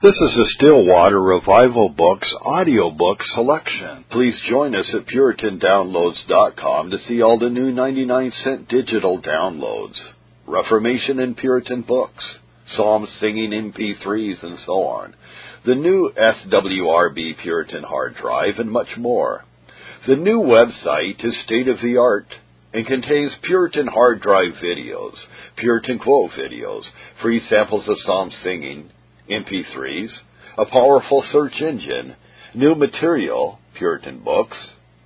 This is a Still Waters Revival Books audiobook selection. Please join us at PuritanDownloads.com to see all the new 99 cent digital downloads, Reformation and Puritan books, Psalm singing MP3s, and so on, the new SWRB Puritan hard drive, and much more. The new website is state of the art and contains Puritan hard drive videos, Puritan quote videos, free samples of psalm singing, MP3s, a powerful search engine, new material, Puritan books,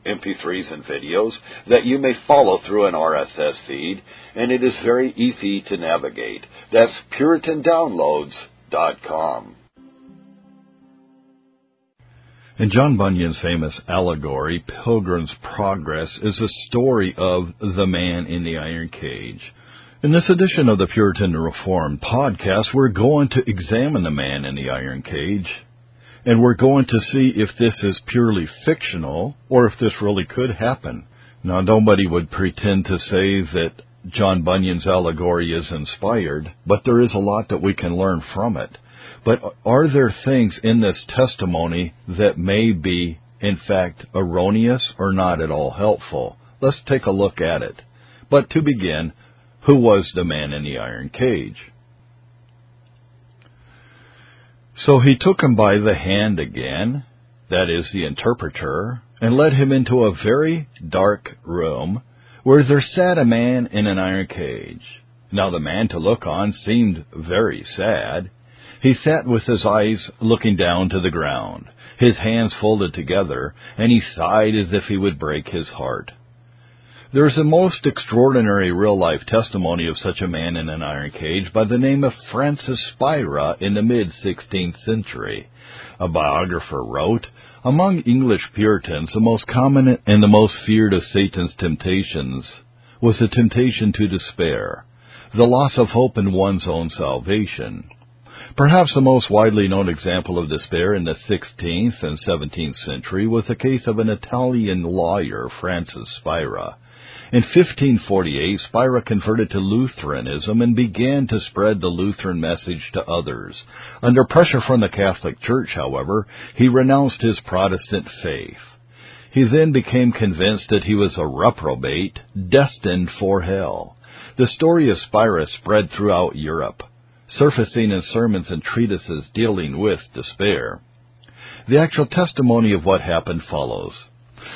MP3s and videos that you may follow through an RSS feed, and it is very easy to navigate. That's PuritanDownloads.com. In John Bunyan's famous allegory, Pilgrim's Progress is a story of the man in the iron cage in this edition of the Puritan Reformed podcast, we're going to examine the man in the iron cage, and we're going to see if this is purely fictional or if this really could happen. Now, nobody would pretend to say that John Bunyan's allegory is inspired, but there is a lot that we can learn from it. But are there things in this testimony that may be, in fact, erroneous or not at all helpful? Let's take a look at it. But to begin, who was the man in the iron cage. So he took him by the hand again, that is, the interpreter, and led him into a very dark room, where there sat a man in an iron cage. Now the man to look on seemed very sad. He sat with his eyes looking down to the ground, his hands folded together, and he sighed as if he would break his heart. There is a most extraordinary real life testimony of such a man in an iron cage by the name of Francis Spira in the mid 16th century. A biographer wrote, Among English Puritans, the most common and the most feared of Satan's temptations was the temptation to despair, the loss of hope in one's own salvation. Perhaps the most widely known example of despair in the 16th and 17th century was the case of an Italian lawyer, Francis Spira. In 1548, Spira converted to Lutheranism and began to spread the Lutheran message to others. Under pressure from the Catholic Church, however, he renounced his Protestant faith. He then became convinced that he was a reprobate, destined for hell. The story of Spira spread throughout Europe, surfacing in sermons and treatises dealing with despair. The actual testimony of what happened follows.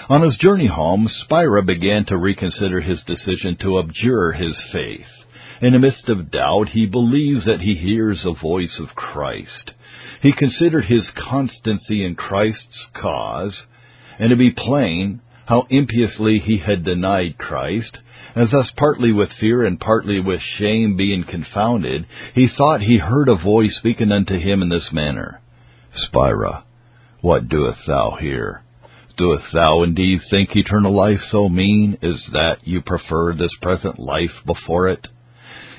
On his journey home, Spira began to reconsider his decision to abjure his faith. In the midst of doubt, he believes that he hears a voice of Christ. He considered his constancy in Christ's cause, and to be plain, how impiously he had denied Christ, and thus partly with fear and partly with shame being confounded, he thought he heard a voice speaking unto him in this manner, Spira, what doest thou here? Doest thou indeed think eternal life so mean as that you prefer this present life before it?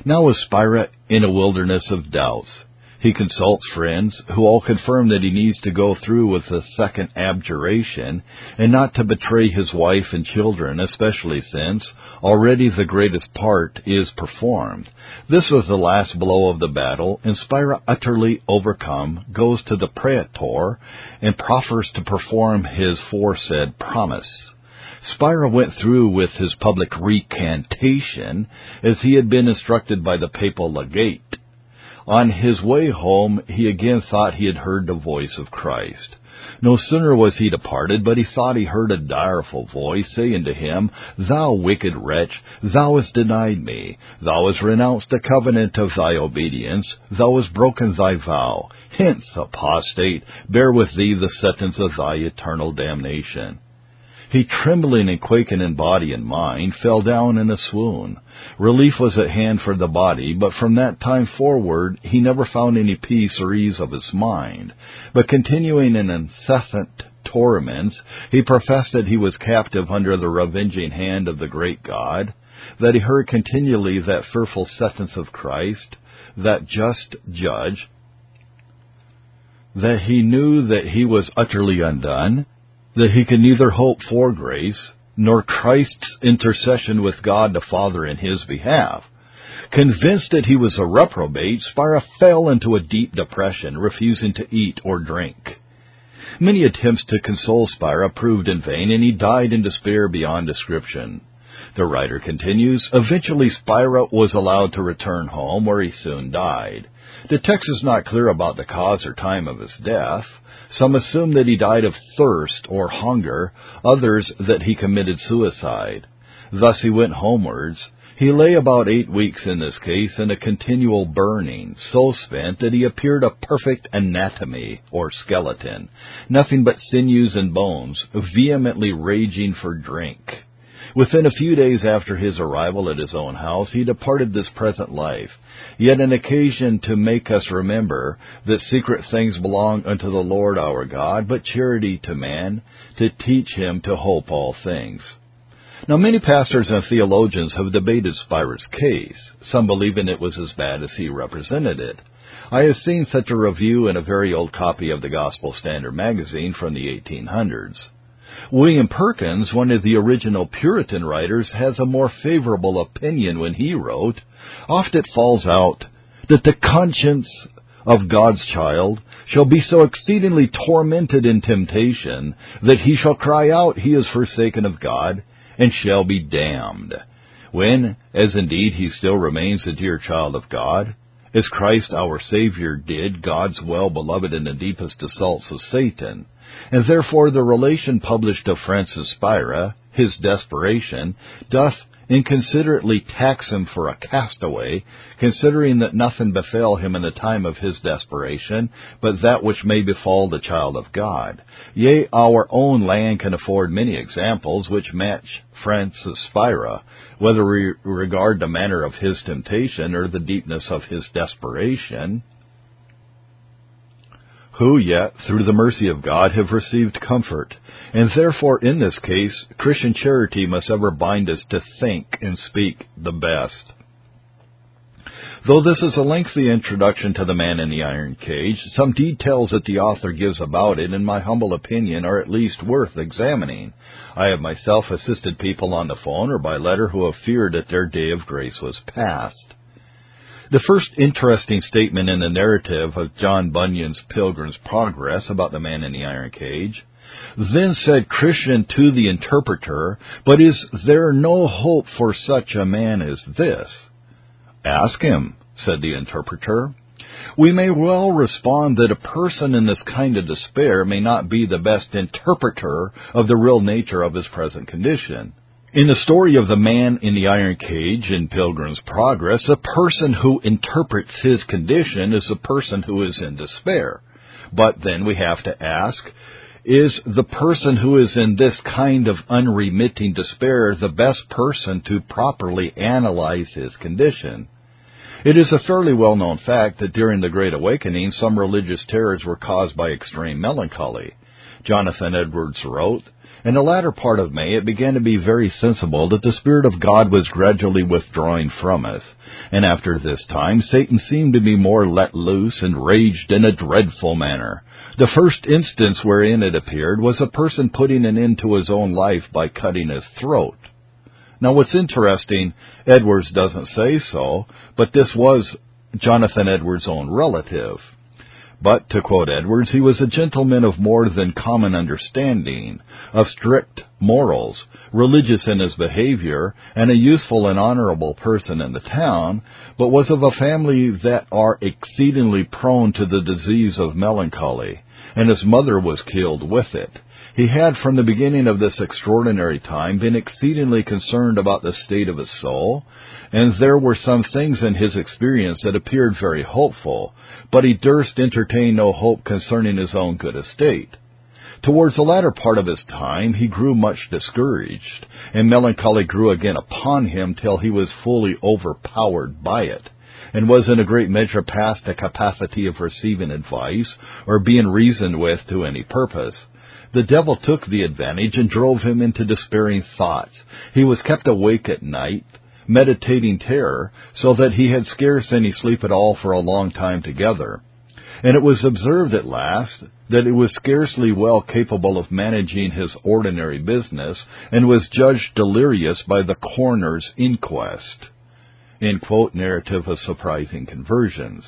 Now is Spira in a wilderness of doubts. He consults friends who all confirm that he needs to go through with the second abjuration and not to betray his wife and children, especially since already the greatest part is performed. This was the last blow of the battle, and Spira, utterly overcome, goes to the praetor and proffers to perform his foresaid promise. Spira went through with his public recantation as he had been instructed by the papal legate. On his way home, he again thought he had heard the voice of Christ. No sooner was he departed, but he thought he heard a direful voice saying to him, Thou wicked wretch, thou hast denied me, thou hast renounced the covenant of thy obedience, thou hast broken thy vow. Hence, apostate, bear with thee the sentence of thy eternal damnation. He, trembling and quaking in body and mind, fell down in a swoon. Relief was at hand for the body, but from that time forward he never found any peace or ease of his mind. But continuing in incessant torments, he professed that he was captive under the revenging hand of the great God, that he heard continually that fearful sentence of Christ, that just judge, that he knew that he was utterly undone, that he can neither hope for grace nor Christ's intercession with God the Father in his behalf. Convinced that he was a reprobate, Spira fell into a deep depression, refusing to eat or drink. Many attempts to console Spira proved in vain, and he died in despair beyond description. The writer continues, eventually Spira was allowed to return home, where he soon died. The text is not clear about the cause or time of his death. Some assume that he died of thirst or hunger, others that he committed suicide. Thus he went homewards. He lay about eight weeks in this case in a continual burning, so spent that he appeared a perfect anatomy or skeleton, nothing but sinews and bones, vehemently raging for drink. Within a few days after his arrival at his own house, he departed this present life, yet an occasion to make us remember that secret things belong unto the Lord our God, but charity to man, to teach him to hope all things. Now, many pastors and theologians have debated Spira's case, some believing it was as bad as he represented it. I have seen such a review in a very old copy of the Gospel Standard magazine from the 1800s. William Perkins, one of the original Puritan writers, has a more favorable opinion when he wrote, Oft it falls out that the conscience of God's child shall be so exceedingly tormented in temptation that he shall cry out he is forsaken of God and shall be damned. When, as indeed he still remains a dear child of God, as Christ our Savior did God's well beloved in the deepest assaults of Satan, and therefore the relation published of Francis Spira, his desperation, doth inconsiderately tax him for a castaway, considering that nothing befell him in the time of his desperation, but that which may befall the child of God. Yea, our own land can afford many examples which match Francis Spira, whether we regard the manner of his temptation or the deepness of his desperation who yet, through the mercy of God, have received comfort. And therefore, in this case, Christian charity must ever bind us to think and speak the best. Though this is a lengthy introduction to the man in the iron cage, some details that the author gives about it, in my humble opinion, are at least worth examining. I have myself assisted people on the phone or by letter who have feared that their day of grace was past. The first interesting statement in the narrative of John Bunyan's Pilgrim's Progress about the man in the iron cage. Then said Christian to the interpreter, But is there no hope for such a man as this? Ask him, said the interpreter. We may well respond that a person in this kind of despair may not be the best interpreter of the real nature of his present condition. In the story of the man in the iron cage in Pilgrim's Progress, the person who interprets his condition is a person who is in despair. But then we have to ask, is the person who is in this kind of unremitting despair the best person to properly analyze his condition? It is a fairly well known fact that during the Great Awakening, some religious terrors were caused by extreme melancholy. Jonathan Edwards wrote, in the latter part of May, it began to be very sensible that the Spirit of God was gradually withdrawing from us, and after this time Satan seemed to be more let loose and raged in a dreadful manner. The first instance wherein it appeared was a person putting an end to his own life by cutting his throat. Now what's interesting, Edwards doesn't say so, but this was Jonathan Edwards' own relative. But, to quote Edwards, he was a gentleman of more than common understanding, of strict morals, religious in his behavior, and a useful and honorable person in the town, but was of a family that are exceedingly prone to the disease of melancholy, and his mother was killed with it. He had from the beginning of this extraordinary time been exceedingly concerned about the state of his soul, and there were some things in his experience that appeared very hopeful, but he durst entertain no hope concerning his own good estate. Towards the latter part of his time he grew much discouraged, and melancholy grew again upon him till he was fully overpowered by it, and was in a great measure past the capacity of receiving advice or being reasoned with to any purpose. The devil took the advantage and drove him into despairing thoughts. He was kept awake at night, meditating terror, so that he had scarce any sleep at all for a long time together. And it was observed at last that he was scarcely well capable of managing his ordinary business, and was judged delirious by the coroner's inquest. in quote narrative of surprising conversions.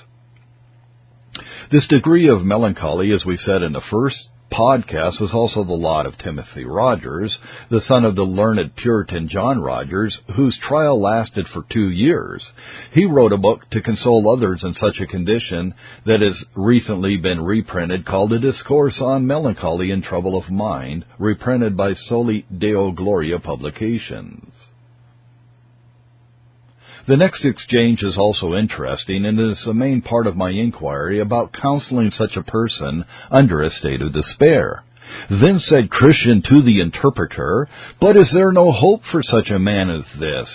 This degree of melancholy, as we said in the first podcast was also the lot of Timothy Rogers, the son of the learned Puritan John Rogers, whose trial lasted for two years. He wrote a book to console others in such a condition that has recently been reprinted called A Discourse on Melancholy and Trouble of Mind, reprinted by Soli Deo Gloria Publications. The next exchange is also interesting and is the main part of my inquiry about counseling such a person under a state of despair. Then said Christian to the interpreter, But is there no hope for such a man as this?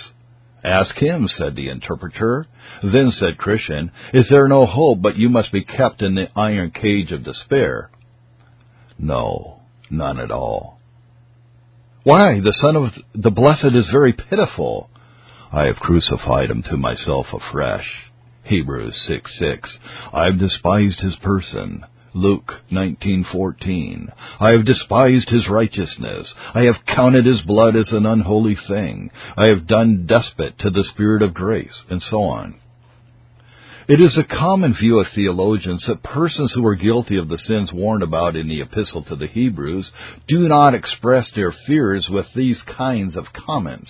Ask him, said the interpreter. Then said Christian, Is there no hope, but you must be kept in the iron cage of despair? No, none at all. Why, the Son of the Blessed is very pitiful. I have crucified him to myself afresh. Hebrews 6 6. I have despised his person. Luke 19:14 I have despised his righteousness I have counted his blood as an unholy thing I have done despot to the spirit of grace and so on It is a common view of theologians that persons who are guilty of the sins warned about in the epistle to the Hebrews do not express their fears with these kinds of comments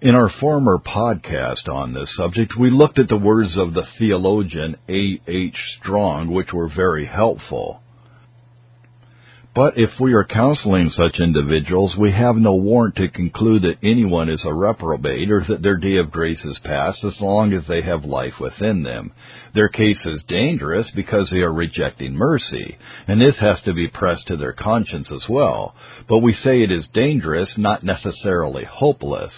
in our former podcast on this subject, we looked at the words of the theologian A. H. Strong, which were very helpful. But if we are counseling such individuals, we have no warrant to conclude that anyone is a reprobate or that their day of grace is past as long as they have life within them. Their case is dangerous because they are rejecting mercy, and this has to be pressed to their conscience as well. But we say it is dangerous, not necessarily hopeless.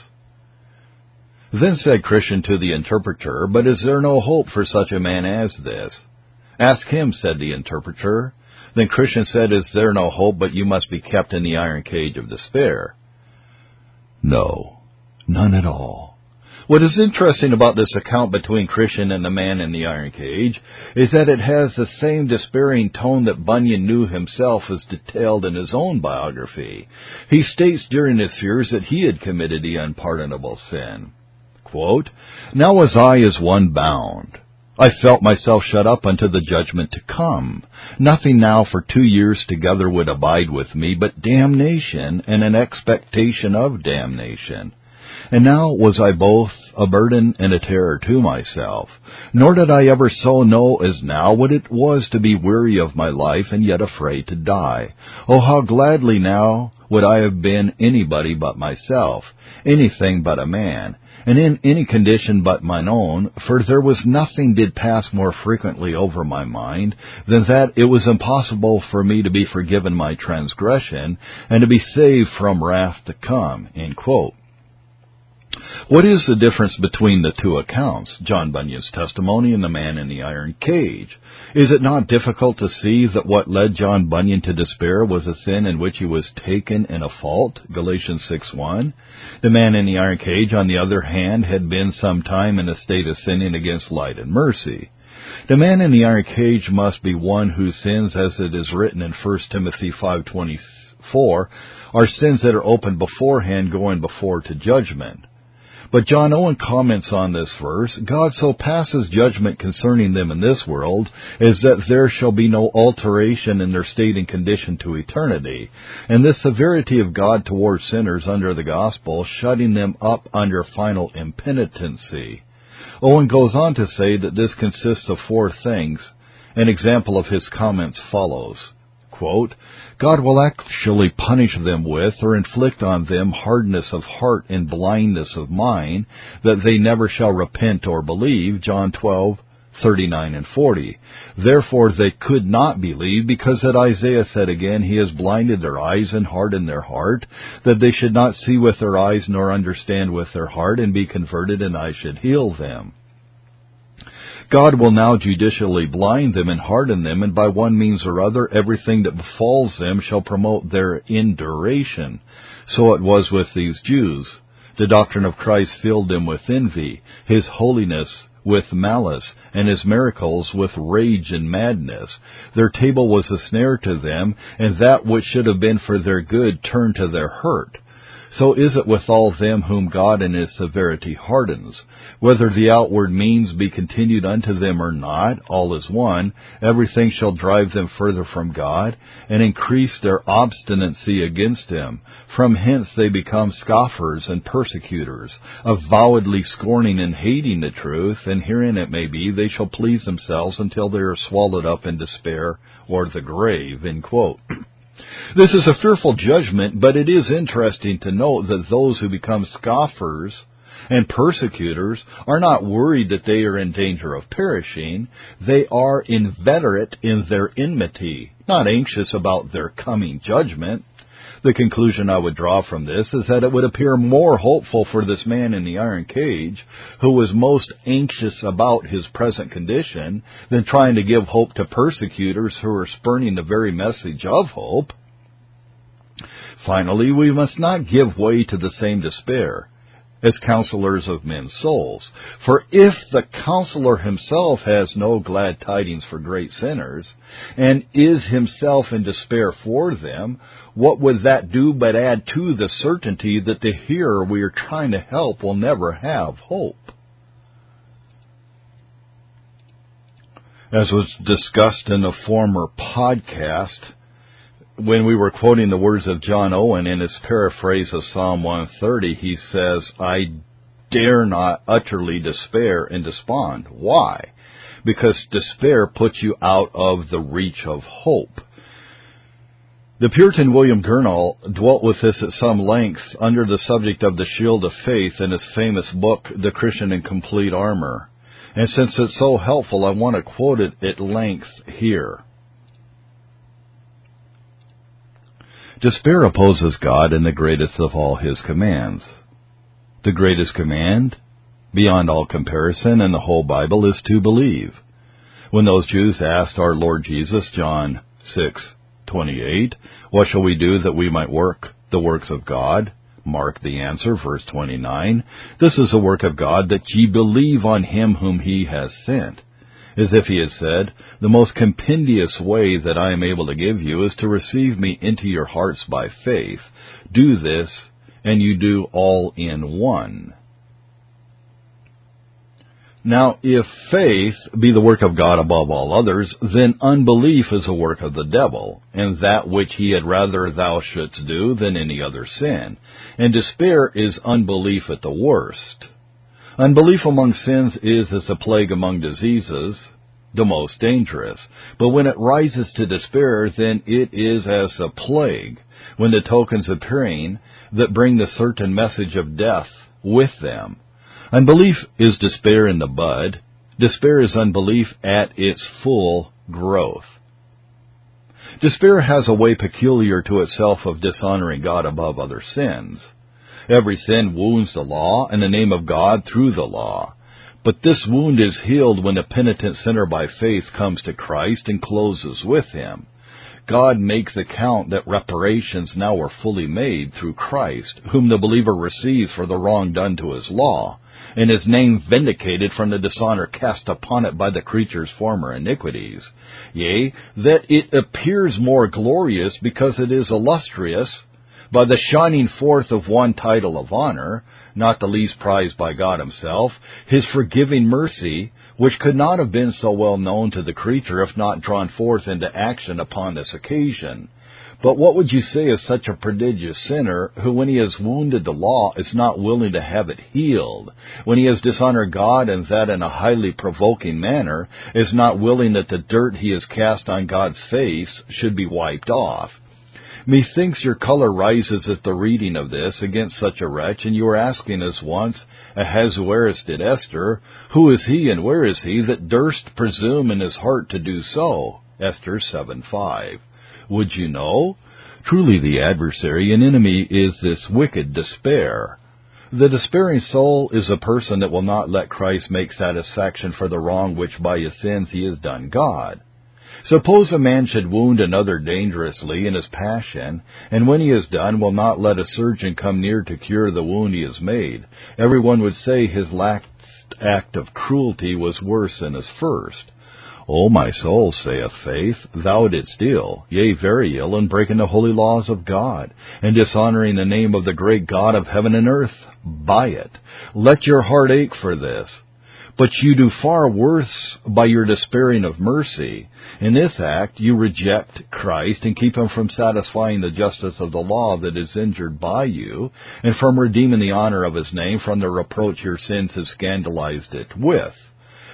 Then said Christian to the interpreter, But is there no hope for such a man as this? Ask him, said the interpreter. Then Christian said, Is there no hope, but you must be kept in the iron cage of despair? No, none at all. What is interesting about this account between Christian and the man in the iron cage is that it has the same despairing tone that Bunyan knew himself as detailed in his own biography. He states during his fears that he had committed the unpardonable sin. Quote, now was I as one bound. I felt myself shut up unto the judgment to come. Nothing now for two years together would abide with me but damnation and an expectation of damnation. And now was I both a burden and a terror to myself, nor did I ever so know as now what it was to be weary of my life and yet afraid to die. Oh, how gladly now would I have been anybody but myself, anything but a man, and in any condition but mine own, for there was nothing did pass more frequently over my mind than that it was impossible for me to be forgiven my transgression and to be saved from wrath to come. What is the difference between the two accounts, John Bunyan's testimony and the man in the iron cage? Is it not difficult to see that what led John Bunyan to despair was a sin in which he was taken in a fault? Galatians 6:1. The man in the iron cage, on the other hand, had been some time in a state of sinning against light and mercy. The man in the iron cage must be one whose sins, as it is written in 1 Timothy 5:24, are sins that are open beforehand going before to judgment. But John Owen comments on this verse, God so passes judgment concerning them in this world as that there shall be no alteration in their state and condition to eternity. And this severity of God towards sinners under the gospel, shutting them up under final impenitency. Owen goes on to say that this consists of four things. An example of his comments follows quote, God will actually punish them with or inflict on them hardness of heart and blindness of mind that they never shall repent or believe, John 12, 39 and 40. Therefore they could not believe because that Isaiah said again, He has blinded their eyes and hardened their heart, that they should not see with their eyes nor understand with their heart and be converted and I should heal them. God will now judicially blind them and harden them, and by one means or other, everything that befalls them shall promote their induration. So it was with these Jews. The doctrine of Christ filled them with envy, His holiness with malice, and His miracles with rage and madness. Their table was a snare to them, and that which should have been for their good turned to their hurt. So is it with all them whom God in his severity hardens. Whether the outward means be continued unto them or not, all is one, everything shall drive them further from God, and increase their obstinacy against him. From hence they become scoffers and persecutors, avowedly scorning and hating the truth, and herein it may be they shall please themselves until they are swallowed up in despair or the grave. This is a fearful judgment, but it is interesting to note that those who become scoffers and persecutors are not worried that they are in danger of perishing. They are inveterate in their enmity, not anxious about their coming judgment. The conclusion I would draw from this is that it would appear more hopeful for this man in the iron cage, who was most anxious about his present condition, than trying to give hope to persecutors who are spurning the very message of hope. Finally, we must not give way to the same despair as counselors of men's souls. For if the counselor himself has no glad tidings for great sinners, and is himself in despair for them, what would that do but add to the certainty that the hearer we are trying to help will never have hope? As was discussed in a former podcast, when we were quoting the words of John Owen in his paraphrase of Psalm 130, he says, I dare not utterly despair and despond. Why? Because despair puts you out of the reach of hope. The Puritan William Gurnall dwelt with this at some length under the subject of the shield of faith in his famous book, The Christian in Complete Armor. And since it's so helpful, I want to quote it at length here. Despair opposes God in the greatest of all his commands. The greatest command, beyond all comparison in the whole Bible, is to believe. When those Jews asked our Lord Jesus, John 6:28, "What shall we do that we might work the works of God?" Mark the answer, verse 29, "This is the work of God that ye believe on him whom he has sent." as if he had said, The most compendious way that I am able to give you is to receive me into your hearts by faith. Do this, and you do all in one. Now, if faith be the work of God above all others, then unbelief is a work of the devil, and that which he had rather thou shouldst do than any other sin. And despair is unbelief at the worst. Unbelief among sins is as a plague among diseases, the most dangerous. But when it rises to despair, then it is as a plague, when the tokens appearing that bring the certain message of death with them. Unbelief is despair in the bud. Despair is unbelief at its full growth. Despair has a way peculiar to itself of dishonoring God above other sins. Every sin wounds the law and the name of God through the law. But this wound is healed when a penitent sinner by faith comes to Christ and closes with him. God makes account that reparations now are fully made through Christ, whom the believer receives for the wrong done to his law, and his name vindicated from the dishonor cast upon it by the creature's former iniquities. Yea, that it appears more glorious because it is illustrious, by the shining forth of one title of honor, not the least prized by God Himself, His forgiving mercy, which could not have been so well known to the creature if not drawn forth into action upon this occasion. But what would you say of such a prodigious sinner who, when he has wounded the law, is not willing to have it healed? When he has dishonored God and that in a highly provoking manner, is not willing that the dirt he has cast on God's face should be wiped off? Methinks your color rises at the reading of this against such a wretch, and you are asking as once Ahasuerus did Esther, Who is he and where is he that durst presume in his heart to do so? Esther 7 5. Would you know? Truly the adversary and enemy is this wicked despair. The despairing soul is a person that will not let Christ make satisfaction for the wrong which by his sins he has done God. Suppose a man should wound another dangerously in his passion, and when he is done will not let a surgeon come near to cure the wound he has made. Everyone would say his last act of cruelty was worse than his first. O my soul, saith faith, thou didst ill, yea, very ill, in breaking the holy laws of God, and dishonoring the name of the great God of heaven and earth by it. Let your heart ache for this. But you do far worse by your despairing of mercy. In this act, you reject Christ and keep him from satisfying the justice of the law that is injured by you, and from redeeming the honor of his name from the reproach your sins have scandalized it with.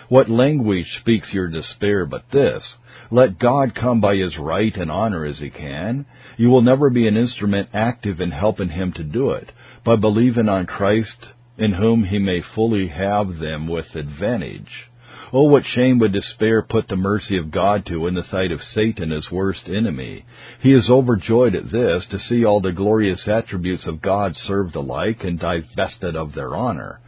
What language speaks your despair but this? Let God come by his right and honor as he can. You will never be an instrument active in helping him to do it. By believing on Christ, in whom he may fully have them with advantage. Oh, what shame would despair put the mercy of God to in the sight of Satan, his worst enemy. He is overjoyed at this, to see all the glorious attributes of God served alike and divested of their honor.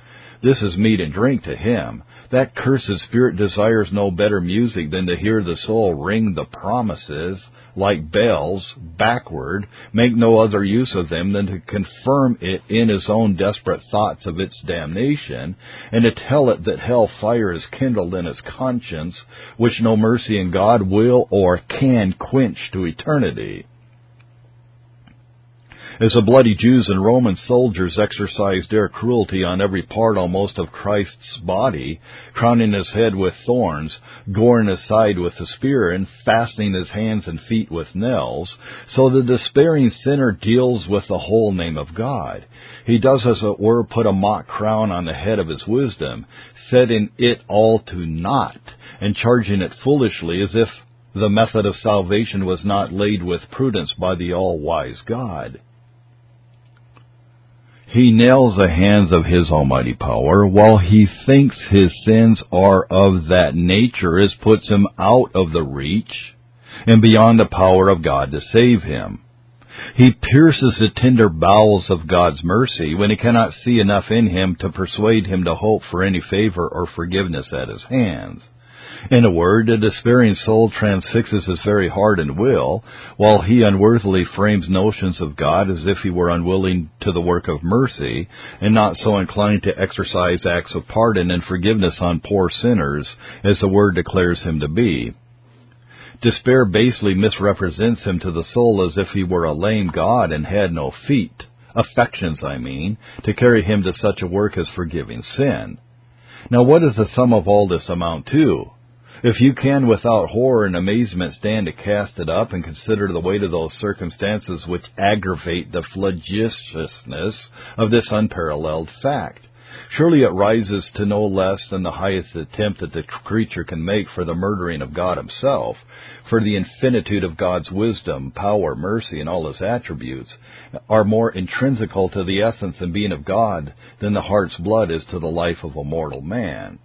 This is meat and drink to him. That cursed spirit desires no better music than to hear the soul ring the promises like bells backward, make no other use of them than to confirm it in his own desperate thoughts of its damnation, and to tell it that hell fire is kindled in its conscience, which no mercy in God will or can quench to eternity. As the bloody Jews and Roman soldiers exercised their cruelty on every part almost of Christ's body, crowning his head with thorns, goring his side with a spear, and fastening his hands and feet with nails, so the despairing sinner deals with the whole name of God. He does, as it were, put a mock crown on the head of his wisdom, setting it all to naught, and charging it foolishly as if the method of salvation was not laid with prudence by the all-wise God. He nails the hands of his almighty power, while he thinks his sins are of that nature as puts him out of the reach and beyond the power of God to save him. He pierces the tender bowels of God's mercy when he cannot see enough in him to persuade him to hope for any favor or forgiveness at his hands. In a word, a despairing soul transfixes his very heart and will, while he unworthily frames notions of God as if he were unwilling to the work of mercy, and not so inclined to exercise acts of pardon and forgiveness on poor sinners as the Word declares him to be. Despair basely misrepresents him to the soul as if he were a lame God and had no feet, affections I mean, to carry him to such a work as forgiving sin. Now what does the sum of all this amount to? If you can without horror and amazement stand to cast it up and consider the weight of those circumstances which aggravate the flagitiousness of this unparalleled fact, surely it rises to no less than the highest attempt that the creature can make for the murdering of God himself, for the infinitude of God's wisdom, power, mercy, and all his attributes are more intrinsical to the essence and being of God than the heart's blood is to the life of a mortal man.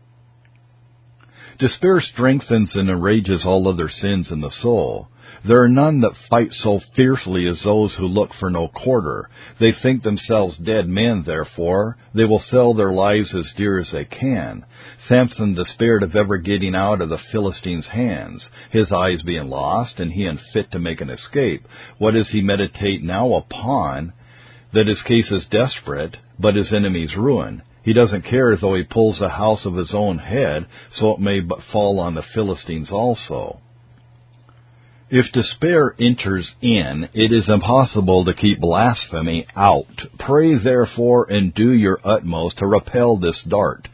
Despair strengthens and enrages all other sins in the soul. There are none that fight so fiercely as those who look for no quarter. They think themselves dead men, therefore. They will sell their lives as dear as they can. Samson despaired of ever getting out of the Philistines' hands, his eyes being lost, and he unfit to make an escape. What does he meditate now upon? That his case is desperate, but his enemy's ruin. He doesn't care though he pulls the house of his own head, so it may but fall on the Philistines also. If despair enters in, it is impossible to keep blasphemy out. Pray therefore and do your utmost to repel this dart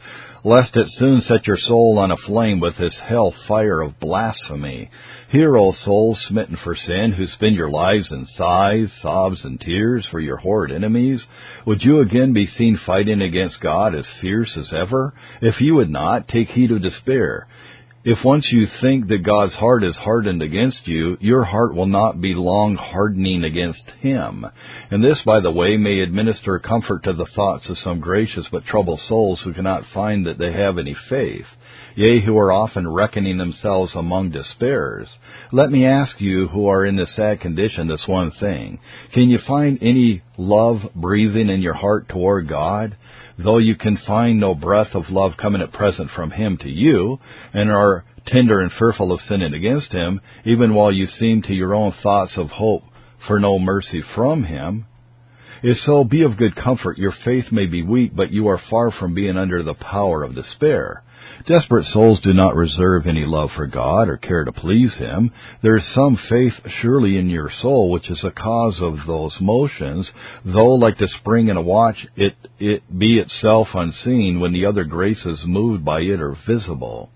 lest it soon set your soul on a flame with this hell fire of blasphemy. Hear, O souls smitten for sin, who spend your lives in sighs, sobs, and tears for your horrid enemies, would you again be seen fighting against God as fierce as ever? If you would not, take heed of despair. If once you think that God's heart is hardened against you, your heart will not be long hardening against Him. And this, by the way, may administer comfort to the thoughts of some gracious but troubled souls who cannot find that they have any faith, yea, who are often reckoning themselves among despairs. Let me ask you who are in this sad condition this one thing. Can you find any love breathing in your heart toward God? Though you can find no breath of love coming at present from him to you, and are tender and fearful of sinning against him, even while you seem to your own thoughts of hope for no mercy from him, if so, be of good comfort. Your faith may be weak, but you are far from being under the power of despair. Desperate souls do not reserve any love for God or care to please Him. There is some faith surely in your soul which is the cause of those motions, though like the spring in a watch, it, it be itself unseen when the other graces moved by it are visible.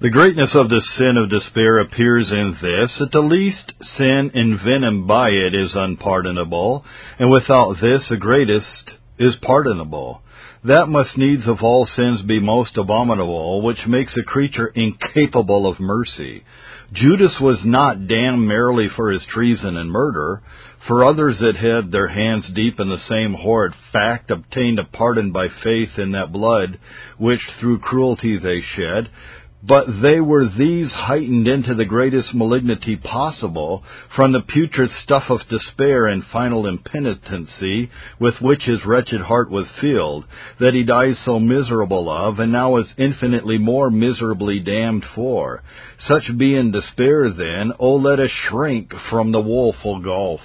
The greatness of the sin of despair appears in this, that the least sin envenomed by it is unpardonable, and without this the greatest is pardonable. That must needs of all sins be most abominable, which makes a creature incapable of mercy. Judas was not damned merely for his treason and murder, for others that had their hands deep in the same horrid fact obtained a pardon by faith in that blood which through cruelty they shed, but they were these heightened into the greatest malignity possible from the putrid stuff of despair and final impenitency with which his wretched heart was filled, that he dies so miserable of, and now is infinitely more miserably damned for. Such be in despair, then, O let us shrink from the woeful gulf.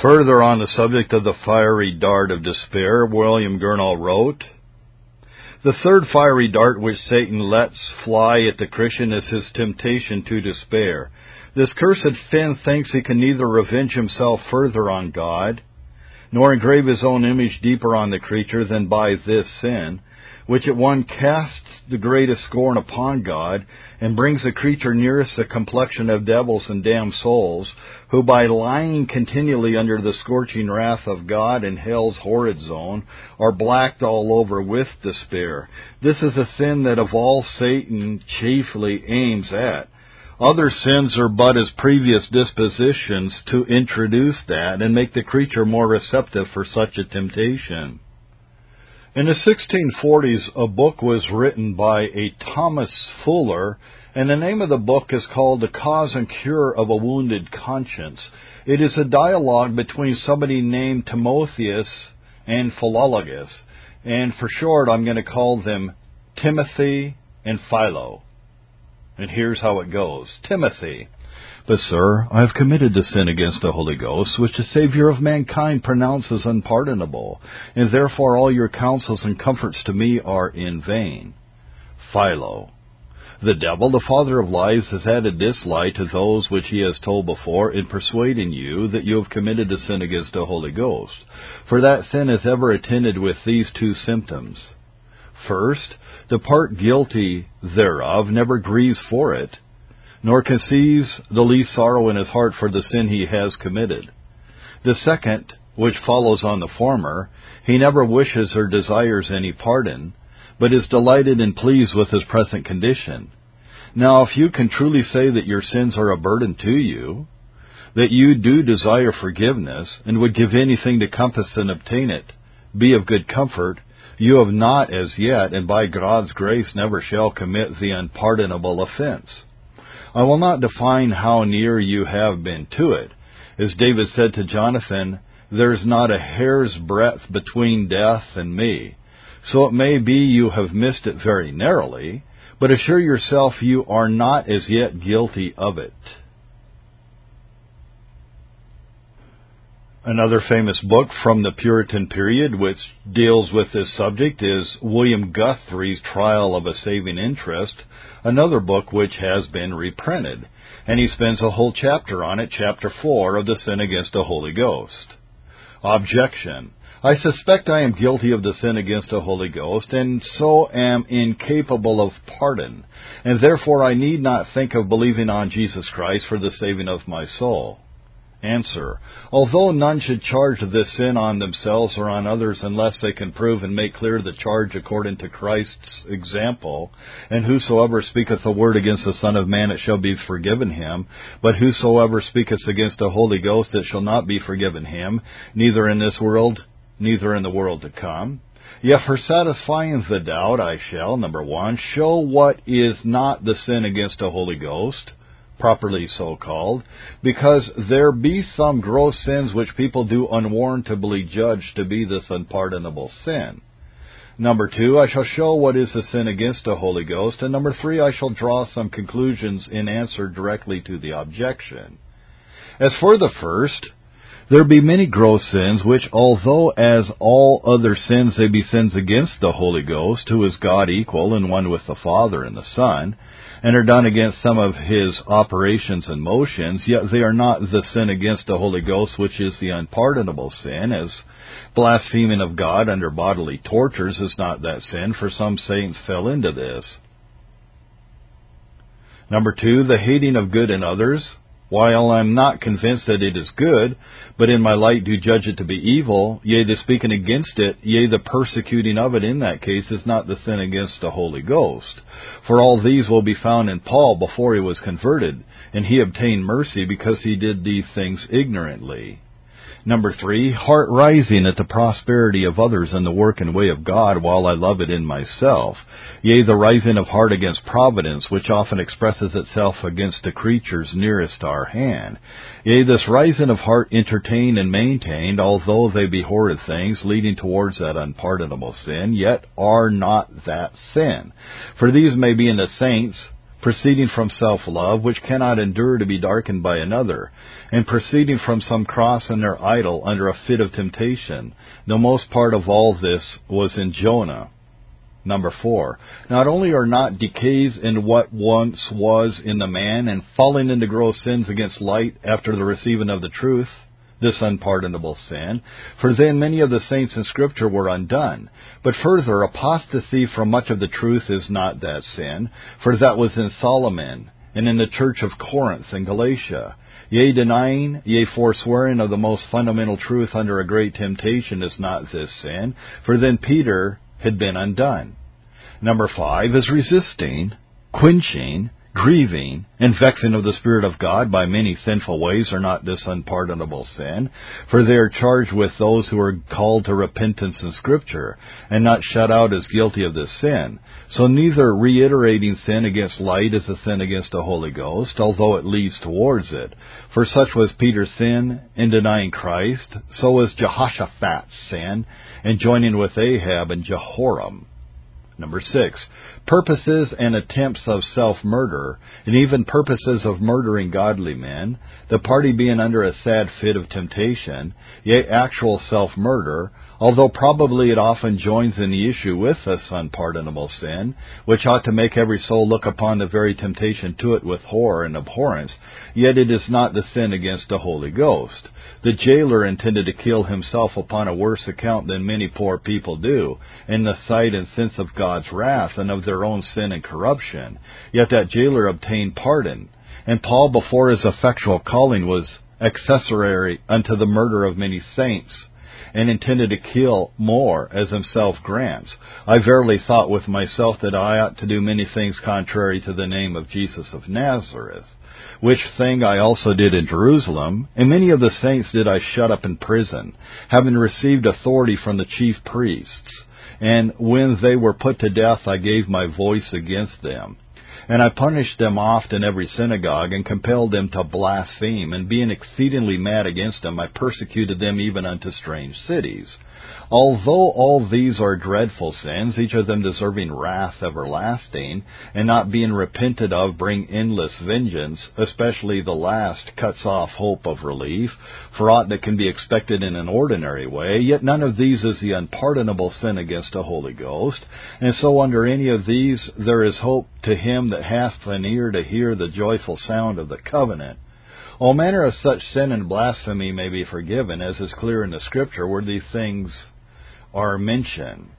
Further on the subject of the fiery dart of despair, William Gurnall wrote, the third fiery dart which Satan lets fly at the Christian is his temptation to despair. This cursed Finn thinks he can neither revenge himself further on God, nor engrave his own image deeper on the creature than by this sin, which at one casts the greatest scorn upon God, and brings the creature nearest the complexion of devils and damned souls, who by lying continually under the scorching wrath of God in hell's horrid zone, are blacked all over with despair. This is a sin that of all Satan chiefly aims at. Other sins are but as previous dispositions to introduce that and make the creature more receptive for such a temptation. In the 1640s, a book was written by a Thomas Fuller, and the name of the book is called The Cause and Cure of a Wounded Conscience. It is a dialogue between somebody named Timotheus and Philologus, and for short, I'm going to call them Timothy and Philo. And here's how it goes. Timothy. But, sir, I have committed the sin against the Holy Ghost, which the Savior of mankind pronounces unpardonable, and therefore all your counsels and comforts to me are in vain. Philo. The devil, the father of lies, has added this lie to those which he has told before in persuading you that you have committed a sin against the Holy Ghost. For that sin is ever attended with these two symptoms. First, the part guilty thereof never grieves for it, nor conceives the least sorrow in his heart for the sin he has committed. The second, which follows on the former, he never wishes or desires any pardon, but is delighted and pleased with his present condition. Now, if you can truly say that your sins are a burden to you, that you do desire forgiveness, and would give anything to compass and obtain it, be of good comfort, you have not as yet, and by God's grace never shall commit the unpardonable offense. I will not define how near you have been to it. As David said to Jonathan, There's not a hair's breadth between death and me. So it may be you have missed it very narrowly, but assure yourself you are not as yet guilty of it. Another famous book from the Puritan period which deals with this subject is William Guthrie's Trial of a Saving Interest, another book which has been reprinted, and he spends a whole chapter on it, chapter 4 of the Sin Against the Holy Ghost. Objection. I suspect I am guilty of the sin against the Holy Ghost, and so am incapable of pardon, and therefore I need not think of believing on Jesus Christ for the saving of my soul. Answer. Although none should charge this sin on themselves or on others unless they can prove and make clear the charge according to Christ's example, and whosoever speaketh a word against the Son of Man, it shall be forgiven him, but whosoever speaketh against the Holy Ghost, it shall not be forgiven him, neither in this world, neither in the world to come. Yet for satisfying the doubt, I shall, number one, show what is not the sin against the Holy Ghost, properly so called, because there be some gross sins which people do unwarrantably judge to be this unpardonable sin. Number two, I shall show what is the sin against the Holy Ghost, and number three, I shall draw some conclusions in answer directly to the objection. As for the first, There be many gross sins, which although as all other sins they be sins against the Holy Ghost, who is God equal and one with the Father and the Son, and are done against some of his operations and motions, yet they are not the sin against the Holy Ghost, which is the unpardonable sin, as blaspheming of God under bodily tortures is not that sin, for some saints fell into this. Number two, the hating of good in others, while I am not convinced that it is good, but in my light do judge it to be evil, yea, the speaking against it, yea, the persecuting of it in that case is not the sin against the Holy Ghost. For all these will be found in Paul before he was converted, and he obtained mercy because he did these things ignorantly. Number three, heart rising at the prosperity of others and the work and way of God while I love it in myself. Yea, the rising of heart against providence, which often expresses itself against the creatures nearest our hand. Yea, this rising of heart entertained and maintained, although they be horrid things, leading towards that unpardonable sin, yet are not that sin. For these may be in the saints, proceeding from self-love, which cannot endure to be darkened by another, and proceeding from some cross and their idol under a fit of temptation. The most part of all this was in Jonah. Number four, not only are not decays in what once was in the man and falling into gross sins against light after the receiving of the truth, this unpardonable sin, for then many of the saints in Scripture were undone. But further, apostasy from much of the truth is not that sin, for that was in Solomon, and in the church of Corinth and Galatia. Yea, denying, yea, forswearing of the most fundamental truth under a great temptation is not this sin, for then Peter had been undone. Number five is resisting, quenching, grieving and vexing of the Spirit of God by many sinful ways are not this unpardonable sin, for they are charged with those who are called to repentance in Scripture, and not shut out as guilty of this sin. So neither reiterating sin against light is a sin against the Holy Ghost, although it leads towards it. For such was Peter's sin in denying Christ, so was Jehoshaphat's sin in joining with Ahab and Jehoram. Number six, purposes and attempts of self-murder, and even purposes of murdering godly men, the party being under a sad fit of temptation, yea, actual self-murder, although probably it often joins in the issue with this unpardonable sin, which ought to make every soul look upon the very temptation to it with horror and abhorrence, yet it is not the sin against the Holy Ghost. The jailer intended to kill himself upon a worse account than many poor people do, in the sight and sense of God's wrath and of their own sin and corruption. Yet that jailer obtained pardon. And Paul, before his effectual calling, was accessory unto the murder of many saints and intended to kill more, as himself grants. I verily thought with myself that I ought to do many things contrary to the name of Jesus of Nazareth. Which thing I also did in Jerusalem, and many of the saints did I shut up in prison, having received authority from the chief priests. And when they were put to death, I gave my voice against them. And I punished them oft in every synagogue, and compelled them to blaspheme. And being exceedingly mad against them, I persecuted them even unto strange cities. Although all these are dreadful sins, each of them deserving wrath everlasting, and not being repented of bring endless vengeance, especially the last cuts off hope of relief, for aught that can be expected in an ordinary way, yet none of these is the unpardonable sin against the Holy Ghost, and so under any of these there is hope to him that hath an ear to hear the joyful sound of the covenant. All manner of such sin and blasphemy may be forgiven, as is clear in the Scripture, where these things are mentioned.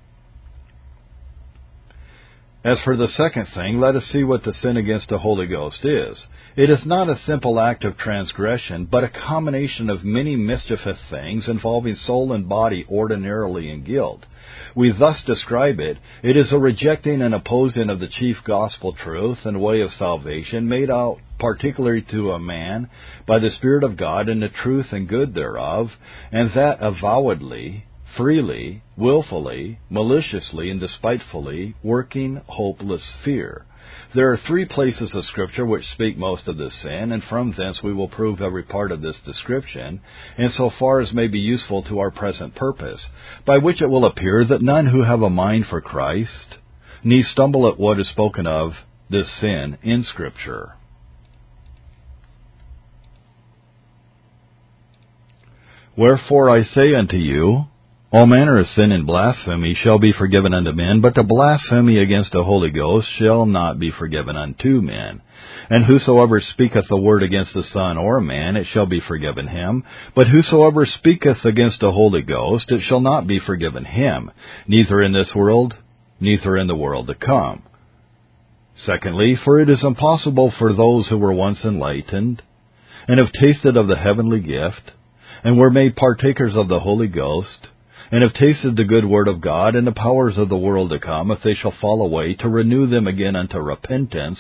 As for the second thing, let us see what the sin against the Holy Ghost is. It is not a simple act of transgression, but a combination of many mischievous things involving soul and body ordinarily in guilt. We thus describe it. It is a rejecting and opposing of the chief gospel truth and way of salvation made out particularly to a man by the Spirit of God and the truth and good thereof, and that avowedly, freely, wilfully, maliciously, and despitefully, working hopeless fear. There are three places of Scripture which speak most of this sin, and from thence we will prove every part of this description, in so far as may be useful to our present purpose, by which it will appear that none who have a mind for Christ need stumble at what is spoken of this sin in Scripture. Wherefore I say unto you, all manner of sin and blasphemy shall be forgiven unto men, but the blasphemy against the Holy Ghost shall not be forgiven unto men. And whosoever speaketh a word against the Son or man, it shall be forgiven him. But whosoever speaketh against the Holy Ghost, it shall not be forgiven him, neither in this world, neither in the world to come. Secondly, for it is impossible for those who were once enlightened, and have tasted of the heavenly gift, and were made partakers of the Holy Ghost, and have tasted the good word of God and the powers of the world to come, if they shall fall away, to renew them again unto repentance,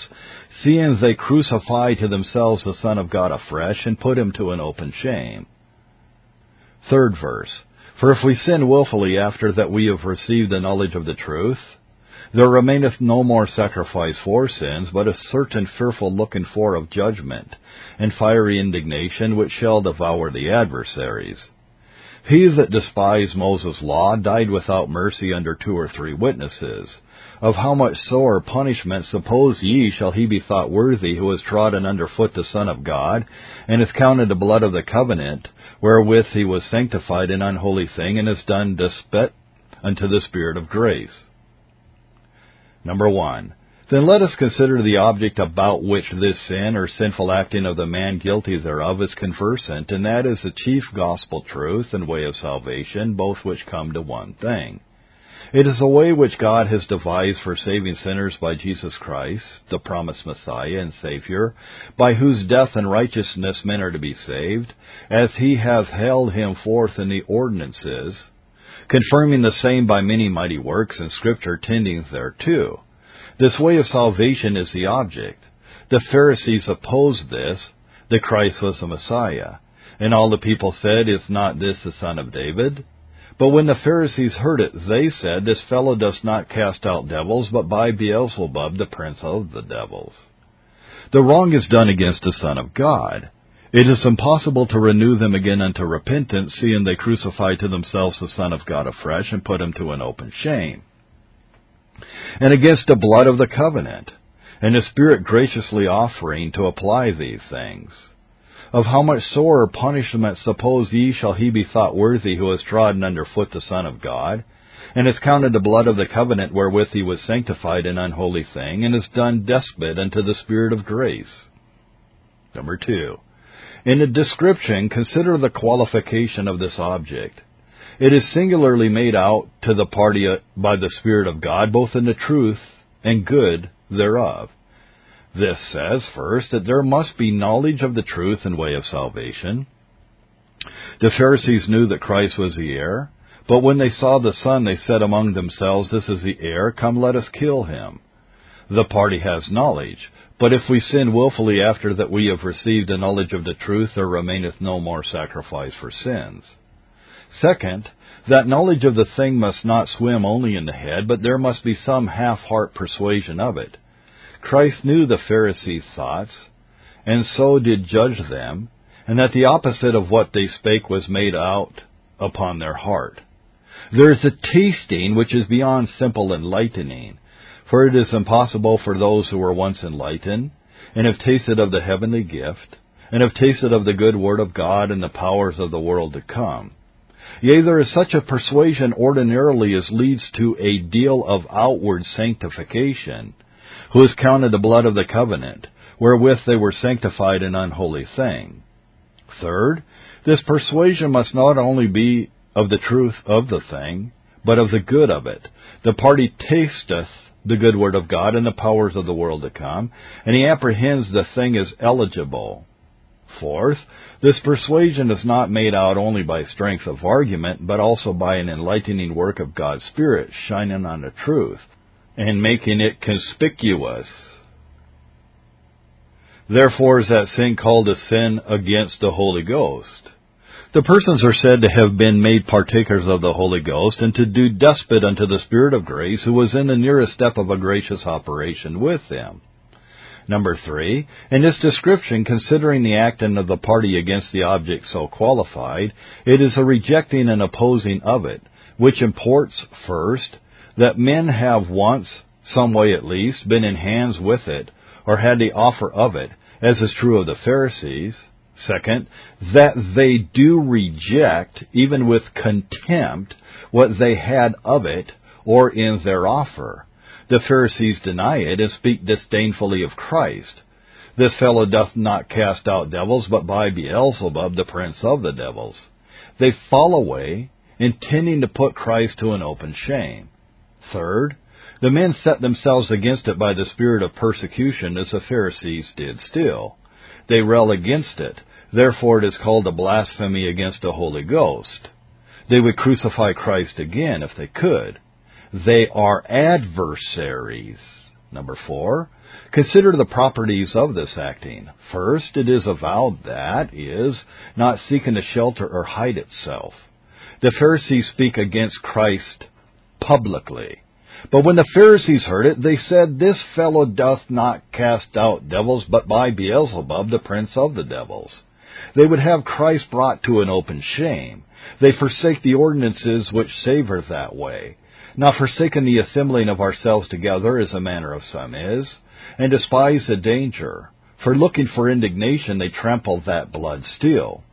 seeing they crucify to themselves the Son of God afresh, and put him to an open shame. Third verse. For if we sin wilfully after that we have received the knowledge of the truth, there remaineth no more sacrifice for sins, but a certain fearful looking for of judgment, and fiery indignation which shall devour the adversaries. He that despised Moses' law died without mercy under two or three witnesses. Of how much sore punishment suppose ye shall he be thought worthy who has trodden under foot the Son of God, and hath counted the blood of the covenant, wherewith he was sanctified an unholy thing, and has done despite unto the Spirit of grace? Number one. Then let us consider the object about which this sin or sinful acting of the man guilty thereof is conversant, and that is the chief gospel truth and way of salvation, both which come to one thing. It is a way which God has devised for saving sinners by Jesus Christ, the promised Messiah and Savior, by whose death and righteousness men are to be saved, as he hath held him forth in the ordinances, confirming the same by many mighty works and scripture tending thereto. This way of salvation is the object. The Pharisees opposed this, that Christ was the Messiah. And all the people said, Is not this the son of David? But when the Pharisees heard it, they said, This fellow does not cast out devils, but by Beelzebub, the prince of the devils. The wrong is done against the Son of God. It is impossible to renew them again unto repentance, seeing they crucify to themselves the Son of God afresh and put him to an open shame. And against the blood of the covenant, and the Spirit graciously offering to apply these things. Of how much sorer punishment suppose ye shall he be thought worthy who has trodden under foot the Son of God, and has counted the blood of the covenant wherewith he was sanctified an unholy thing, and has done despite unto the Spirit of grace? Number two. In the description, consider the qualification of this object. It is singularly made out to the party uh, by the Spirit of God, both in the truth and good thereof. This says, first, that there must be knowledge of the truth and way of salvation. The Pharisees knew that Christ was the heir, but when they saw the Son, they said among themselves, This is the heir, come let us kill him. The party has knowledge, but if we sin wilfully after that we have received a knowledge of the truth, there remaineth no more sacrifice for sins. Second, that knowledge of the thing must not swim only in the head, but there must be some half-heart persuasion of it. Christ knew the Pharisees' thoughts, and so did judge them, and that the opposite of what they spake was made out upon their heart. There is a tasting which is beyond simple enlightening, for it is impossible for those who were once enlightened, and have tasted of the heavenly gift, and have tasted of the good word of God and the powers of the world to come. Yea, there is such a persuasion ordinarily as leads to a deal of outward sanctification, who has counted the blood of the covenant, wherewith they were sanctified an unholy thing. Third, this persuasion must not only be of the truth of the thing, but of the good of it. The party tasteth the good word of God and the powers of the world to come, and he apprehends the thing as eligible. Fourth, this persuasion is not made out only by strength of argument, but also by an enlightening work of God's Spirit shining on the truth and making it conspicuous. Therefore is that sin called a sin against the Holy Ghost. The persons are said to have been made partakers of the Holy Ghost, and to do despite unto the Spirit of grace, who was in the nearest step of a gracious operation with them. Number three, in this description, considering the acting of the party against the object so qualified, it is a rejecting and opposing of it, which imports, first, that men have once, some way at least, been in hands with it, or had the offer of it, as is true of the Pharisees, Second, that they do reject, even with contempt, what they had of it or in their offer. The Pharisees deny it and speak disdainfully of Christ. This fellow doth not cast out devils, but by Beelzebub, the prince of the devils. They fall away, intending to put Christ to an open shame. Third, the men set themselves against it by the spirit of persecution, as the Pharisees did still. They rail against it, therefore it is called a blasphemy against the Holy Ghost. They would crucify Christ again if they could. They are adversaries. Number four, consider the properties of this acting. First, it is avowed that is not seeking to shelter or hide itself. The Pharisees speak against Christ publicly. But when the Pharisees heard it, they said, This fellow doth not cast out devils, but by Beelzebub, the prince of the devils. They would have Christ brought to an open shame. They forsake the ordinances which savor that way, not forsaken the assembling of ourselves together, as the manner of some is, and despise the danger. For looking for indignation, they trample that blood still.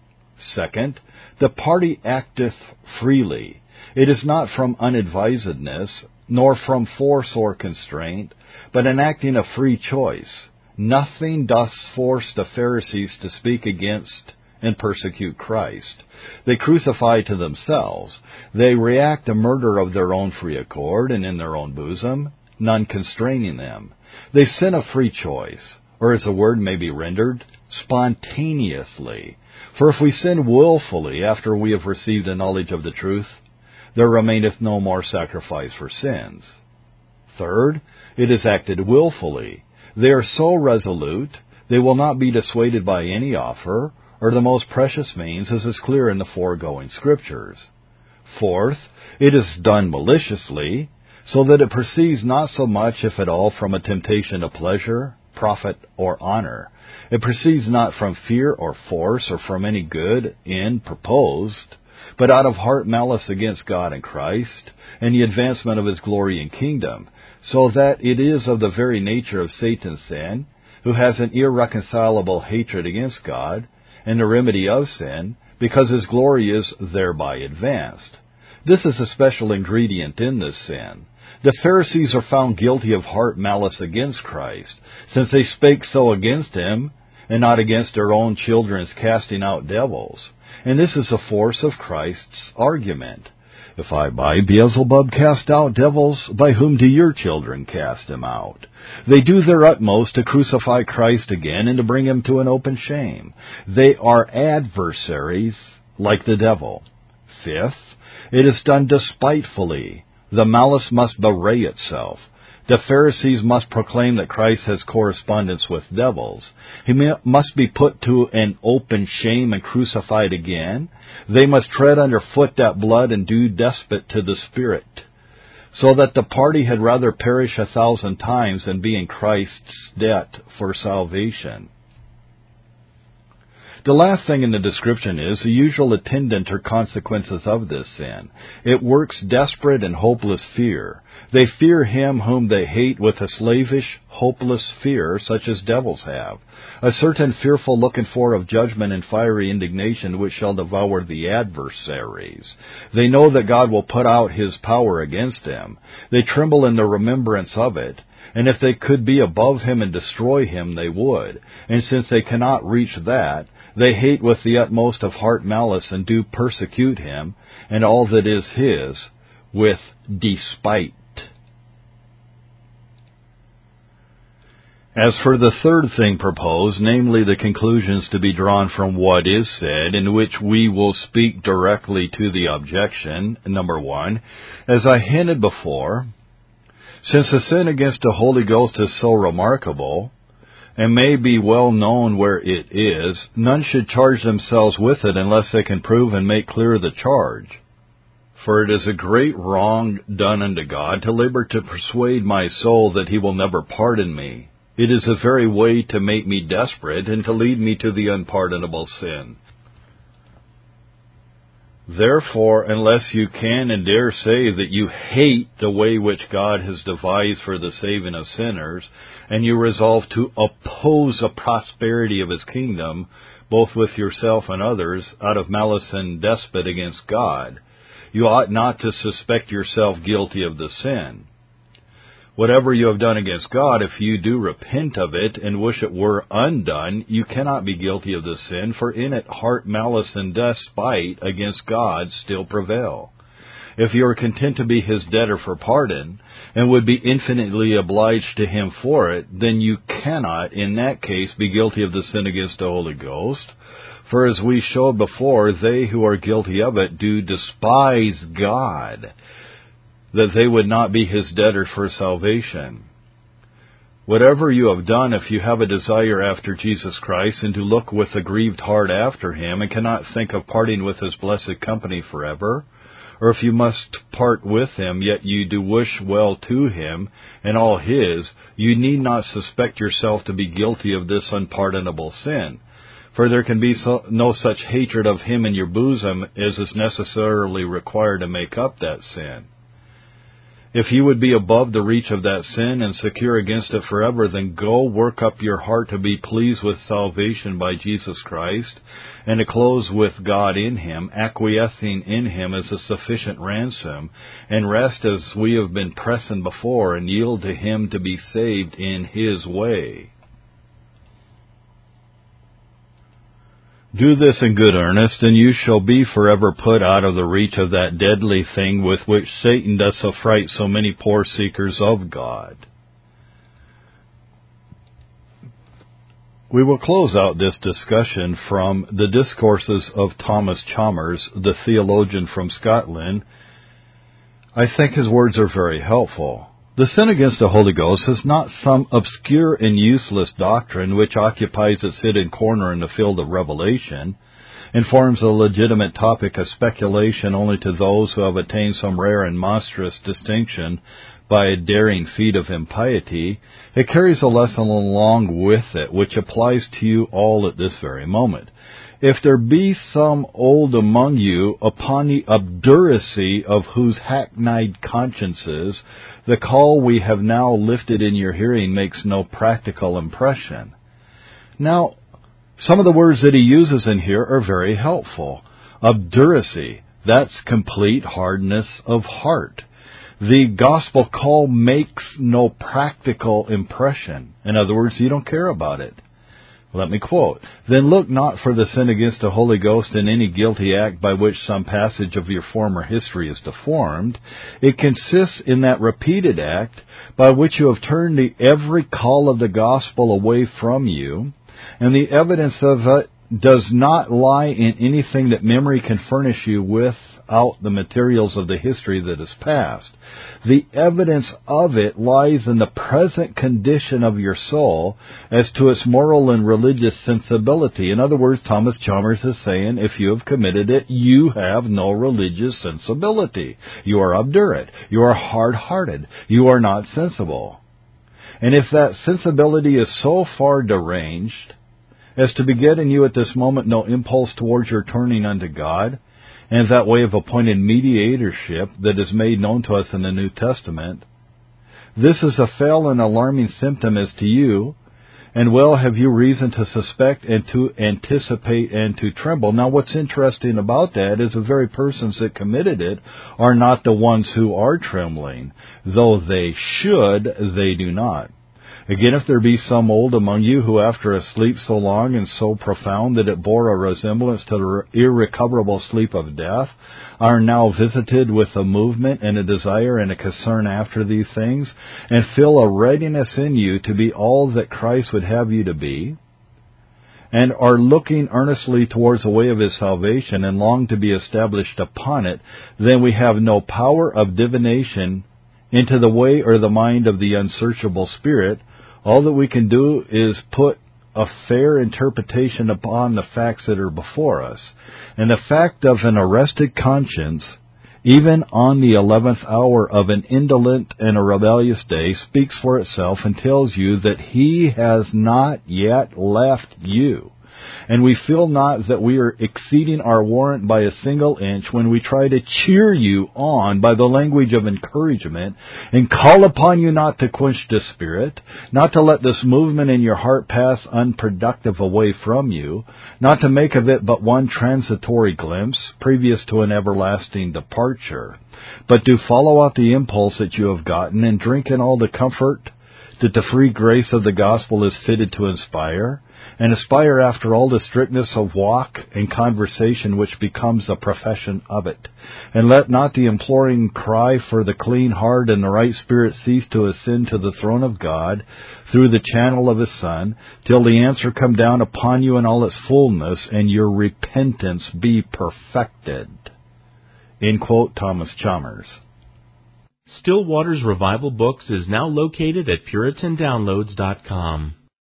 Second, the party acteth freely. It is not from unadvisedness, nor from force or constraint, but enacting a free choice. Nothing doth force the Pharisees to speak against and persecute Christ. They crucify to themselves. They react a murder of their own free accord and in their own bosom, none constraining them. They sin of free choice, or as the word may be rendered, spontaneously. For if we sin wilfully after we have received a knowledge of the truth, there remaineth no more sacrifice for sins. Third, it is acted wilfully. They are so resolute, they will not be dissuaded by any offer, or the most precious means, as is clear in the foregoing scriptures. Fourth, it is done maliciously, so that it proceeds not so much, if at all, from a temptation to pleasure, profit, or honor. It proceeds not from fear or force, or from any good end proposed, but out of heart malice against God and Christ, and the advancement of his glory and kingdom, so that it is of the very nature of Satan's sin, who has an irreconcilable hatred against God, and the remedy of sin, because his glory is thereby advanced. This is a special ingredient in this sin. The Pharisees are found guilty of heart malice against Christ, since they spake so against him, and not against their own children's casting out devils. And this is the force of Christ's argument. If I by Beelzebub cast out devils, by whom do your children cast them out? They do their utmost to crucify Christ again and to bring him to an open shame. They are adversaries, like the devil. Fifth, it is done despitefully. The malice must bewray itself. The Pharisees must proclaim that Christ has correspondence with devils. He must be put to an open shame and crucified again. They must tread under foot that blood and do despot to the Spirit, so that the party had rather perish a thousand times than be in Christ's debt for salvation. The last thing in the description is the usual attendant or consequences of this sin. It works desperate and hopeless fear. They fear him whom they hate with a slavish, hopeless fear such as devils have, a certain fearful looking for of judgment and fiery indignation which shall devour the adversaries. They know that God will put out his power against them. They tremble in the remembrance of it. And if they could be above him and destroy him, they would. And since they cannot reach that, they hate with the utmost of heart malice and do persecute him and all that is his with despite. As for the third thing proposed, namely the conclusions to be drawn from what is said, in which we will speak directly to the objection, number one, as I hinted before, since the sin against the Holy Ghost is so remarkable, and may be well known where it is, none should charge themselves with it unless they can prove and make clear the charge. For it is a great wrong done unto God to labor to persuade my soul that he will never pardon me. It is a very way to make me desperate and to lead me to the unpardonable sin. Therefore, unless you can and dare say that you hate the way which God has devised for the saving of sinners, and you resolve to oppose the prosperity of his kingdom, both with yourself and others, out of malice and despot against God, you ought not to suspect yourself guilty of the sin. Whatever you have done against God, if you do repent of it and wish it were undone, you cannot be guilty of the sin, for in it heart malice and despite against God still prevail. If you are content to be his debtor for pardon, and would be infinitely obliged to him for it, then you cannot, in that case, be guilty of the sin against the Holy Ghost. For as we showed before, they who are guilty of it do despise God that they would not be his debtors for salvation. Whatever you have done, if you have a desire after Jesus Christ and to look with a grieved heart after him and cannot think of parting with his blessed company forever, or if you must part with him, yet you do wish well to him and all his, you need not suspect yourself to be guilty of this unpardonable sin. For there can be so, no such hatred of him in your bosom as is necessarily required to make up that sin. If you would be above the reach of that sin and secure against it forever, then go work up your heart to be pleased with salvation by Jesus Christ, and to close with God in Him, acquiescing in Him as a sufficient ransom, and rest as we have been pressing before, and yield to Him to be saved in His way. Do this in good earnest, and you shall be forever put out of the reach of that deadly thing with which Satan does affright so many poor seekers of God. We will close out this discussion from the discourses of Thomas Chalmers, the theologian from Scotland. I think his words are very helpful. The sin against the Holy Ghost is not some obscure and useless doctrine which occupies its hidden corner in the field of revelation and forms a legitimate topic of speculation only to those who have attained some rare and monstrous distinction by a daring feat of impiety, it carries a lesson along with it which applies to you all at this very moment. If there be some old among you upon the obduracy of whose hackneyed consciences the call we have now lifted in your hearing makes no practical impression. Now, some of the words that he uses in here are very helpful. Obduracy, that's complete hardness of heart. The gospel call makes no practical impression. In other words, you don't care about it. Let me quote, Then look not for the sin against the Holy Ghost in any guilty act by which some passage of your former history is deformed. It consists in that repeated act by which you have turned the every call of the gospel away from you, and the evidence of it does not lie in anything that memory can furnish you with out the materials of the history that is past. The evidence of it lies in the present condition of your soul as to its moral and religious sensibility. In other words, Thomas Chalmers is saying if you have committed it, you have no religious sensibility. You are obdurate. You are hard-hearted. You are not sensible. And if that sensibility is so far deranged as to beget in you at this moment no impulse towards your turning unto God, and that way of appointed mediatorship that is made known to us in the New Testament. This is a fail and alarming symptom as to you, and well have you reason to suspect and to anticipate and to tremble. Now what's interesting about that is the very persons that committed it are not the ones who are trembling. Though they should, they do not. Again, if there be some old among you who after a sleep so long and so profound that it bore a resemblance to the irrecoverable sleep of death, are now visited with a movement and a desire and a concern after these things, and feel a readiness in you to be all that Christ would have you to be, and are looking earnestly towards the way of his salvation and long to be established upon it, then we have no power of divination into the way or the mind of the unsearchable Spirit, all that we can do is put a fair interpretation upon the facts that are before us. And the fact of an arrested conscience, even on the eleventh hour of an indolent and a rebellious day, speaks for itself and tells you that he has not yet left you. And we feel not that we are exceeding our warrant by a single inch when we try to cheer you on by the language of encouragement and call upon you not to quench the spirit, not to let this movement in your heart pass unproductive away from you, not to make of it but one transitory glimpse previous to an everlasting departure, but to follow out the impulse that you have gotten and drink in all the comfort that the free grace of the gospel is fitted to inspire, and aspire after all the strictness of walk and conversation which becomes a profession of it. And let not the imploring cry for the clean heart and the right spirit cease to ascend to the throne of God through the channel of His Son, till the answer come down upon you in all its fullness, and your repentance be perfected. In quote, Thomas Chalmers. Still Waters Revival Books is now located at PuritanDownloads.com.